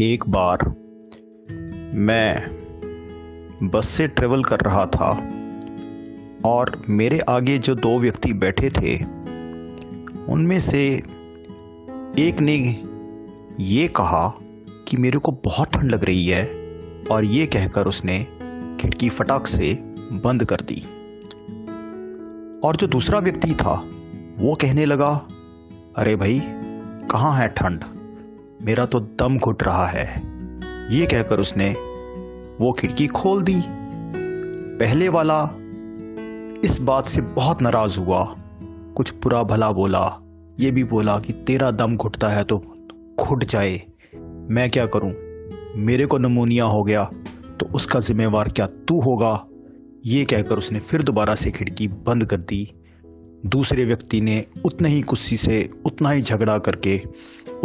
एक बार मैं बस से ट्रेवल कर रहा था और मेरे आगे जो दो व्यक्ति बैठे थे, उनमें से एक ने ये कहा कि मेरे को बहुत ठंड लग रही है और ये कहकर उसने खिड़की फटाक से बंद कर दी। और जो दूसरा व्यक्ति था, वो कहने लगा, अरे भाई, कहाँ है ठंड? मेरा तो दम घुट रहा है। ये कहकर उसने वो खिड़की खोल दी। पहले वाला इस बात से बहुत नाराज़ हुआ। कुछ बुरा भला बोला। ये भी बोला कि तेरा दम घुटता है तो घुट जाए। मैं क्या करूँ? मेरे को नमूनिया हो गया तो उसका जिम्मेवार क्या तू होगा? ये कहकर उसने फिर दोबारा से खिड़की बंद कर दी। दूसरे व्यक्ति ने उतने ही गुस्सी से, उतना ही झगड़ा करके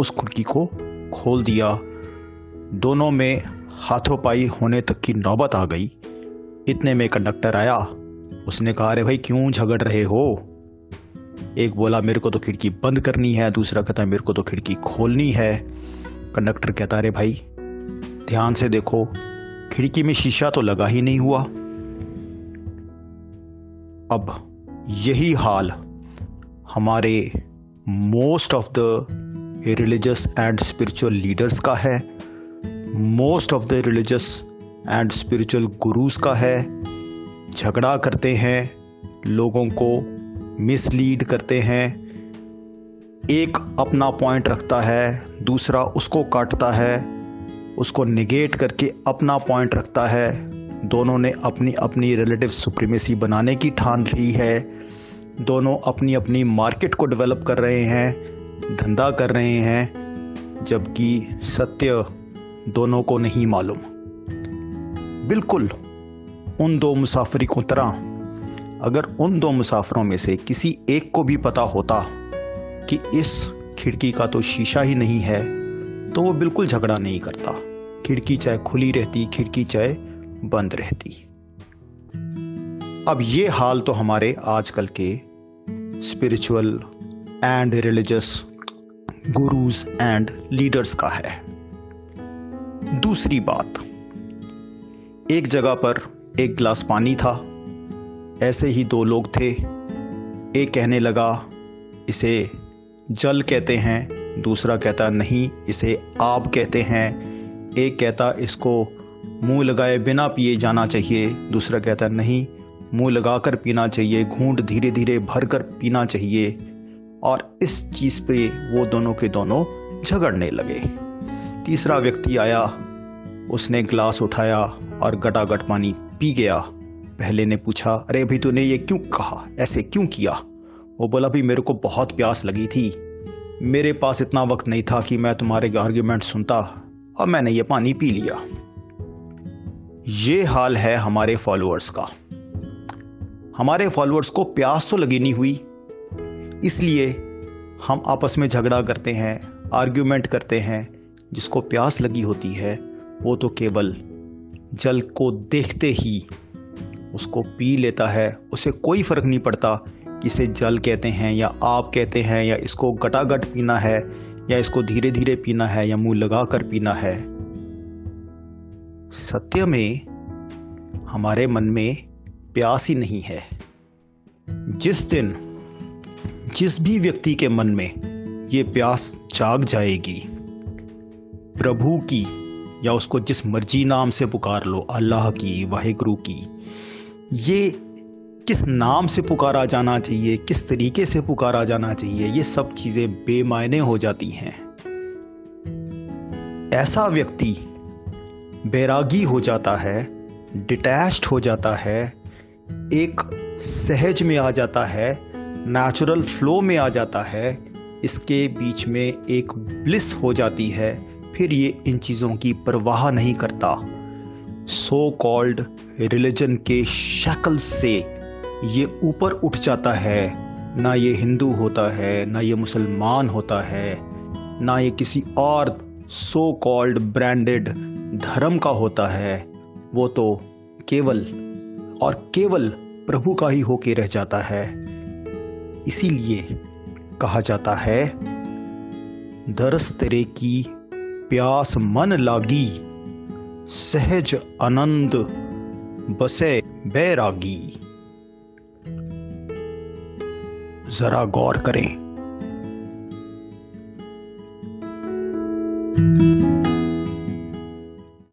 उस खिड़की को खोल दिया। दोनों में हाथों पाई होने तक की नौबत आ गई। इतने में कंडक्टर आया। उसने कहा, अरे भाई, क्यों झगड़ रहे हो? एक बोला, मेरे को तो खिड़की बंद करनी है। दूसरा कहता, मेरे को तो खिड़की खोलनी है। कंडक्टर कहता, अरे भाई, ध्यान से देखो, खिड़की में शीशा तो लगा ही नहीं हुआ। अब यही हाल हमारे most of the religious and spiritual leaders का है most of the religious and spiritual gurus का है। झगड़ा करते हैं, लोगों को मिसलीड करते हैं। एक अपना पॉइंट रखता है, दूसरा उसको काटता है, उसको निगेट करके अपना पॉइंट रखता है। दोनों ने अपनी अपनी रिलेटिव सुप्रीमेसी बनाने की ठान ली है। दोनों अपनी अपनी मार्केट को डेवलप कर रहे हैं, धंधा कर रहे हैं, जबकि सत्य दोनों को नहीं मालूम। बिल्कुल, उन दो मुसाफरी को तरह, अगर उन दो मुसाफरों में से किसी एक को भी पता होता कि इस खिड़की का तो शीशा ही नहीं है तो वो बिल्कुल झगड़ा नहीं करता। खिड़की चाहे खुली रहती, खिड़की चाहे बंद रहती। अब ये हाल तो हमारे आजकल के spiritual and religious gurus and leaders का है। दूसरी बात, एक जगह पर एक गिलास पानी था। ऐसे ही दो लोग थे। एक कहने लगा, इसे जल कहते हैं। दूसरा कहता, नहीं, इसे आब कहते हैं। एक कहता, इसको मुँह लगाए बिना पिए जाना चाहिए। दूसरा कहता है, नहीं, मुँह लगाकर पीना चाहिए, घूंट धीरे धीरे भर कर पीना चाहिए। और इस चीज़ पे वो दोनों के दोनों झगड़ने लगे। तीसरा व्यक्ति आया, उसने ग्लास उठाया और गटागट पानी पी गया। पहले ने पूछा, अरे भाई तूने ये क्यों कहा? ऐसे क्यों किया? वो बोला भाई मेरे को बहुत प्यास लगी थी। मेरे पास इतना वक्त नहीं था कि मैं तुम्हारे आर्ग्यूमेंट सुनता और मैंने ये पानी पी लिया। ये हाल है हमारे फॉलोअर्स का। हमारे फॉलोअर्स को प्यास तो लगी नहीं हुई, इसलिए हम आपस में झगड़ा करते हैं आर्ग्यूमेंट करते हैं, जिसको प्यास लगी होती है, वो तो केवल जल को देखते ही उसको पी लेता है। उसे कोई फ़र्क नहीं पड़ता कि इसे जल कहते हैं या आप कहते हैं या इसको गटागट पीना है या इसको धीरे धीरे पीना है या मुँह लगा कर पीना है। सत्य में हमारे मन में प्यास ही नहीं है। जिस दिन, जिस भी व्यक्ति के मन में ये प्यास जाग जाएगी, प्रभु की या उसको जिस मर्ज़ी नाम से पुकार लो, अल्लाह की, वाहिगुरु की, ये किस नाम से पुकारा जाना चाहिए, किस तरीके से पुकारा जाना चाहिए, ये सब चीज़ें बेमायने हो जाती हैं। ऐसा व्यक्ति बैरागी हो जाता है डिटैच्ड हो जाता है, एक सहज में आ जाता है नेचुरल फ्लो में आ जाता है, इसके बीच में एक ब्लिस हो जाती है, फिर ये इन चीज़ों की परवाह नहीं करता। सो कॉल्ड रिलीजन के शक्ल से ये ऊपर उठ जाता है, ना ये हिंदू होता है, ना ये मुसलमान होता है, ना ये किसी और सो कॉल्ड ब्रांडेड धर्म का होता है, वो तो केवल और केवल प्रभु का ही होके रह जाता है। इसीलिए कहा जाता है, दरस तेरे की प्यास मन लागी, सहज आनंद बसे बैरागी। जरा गौर करें।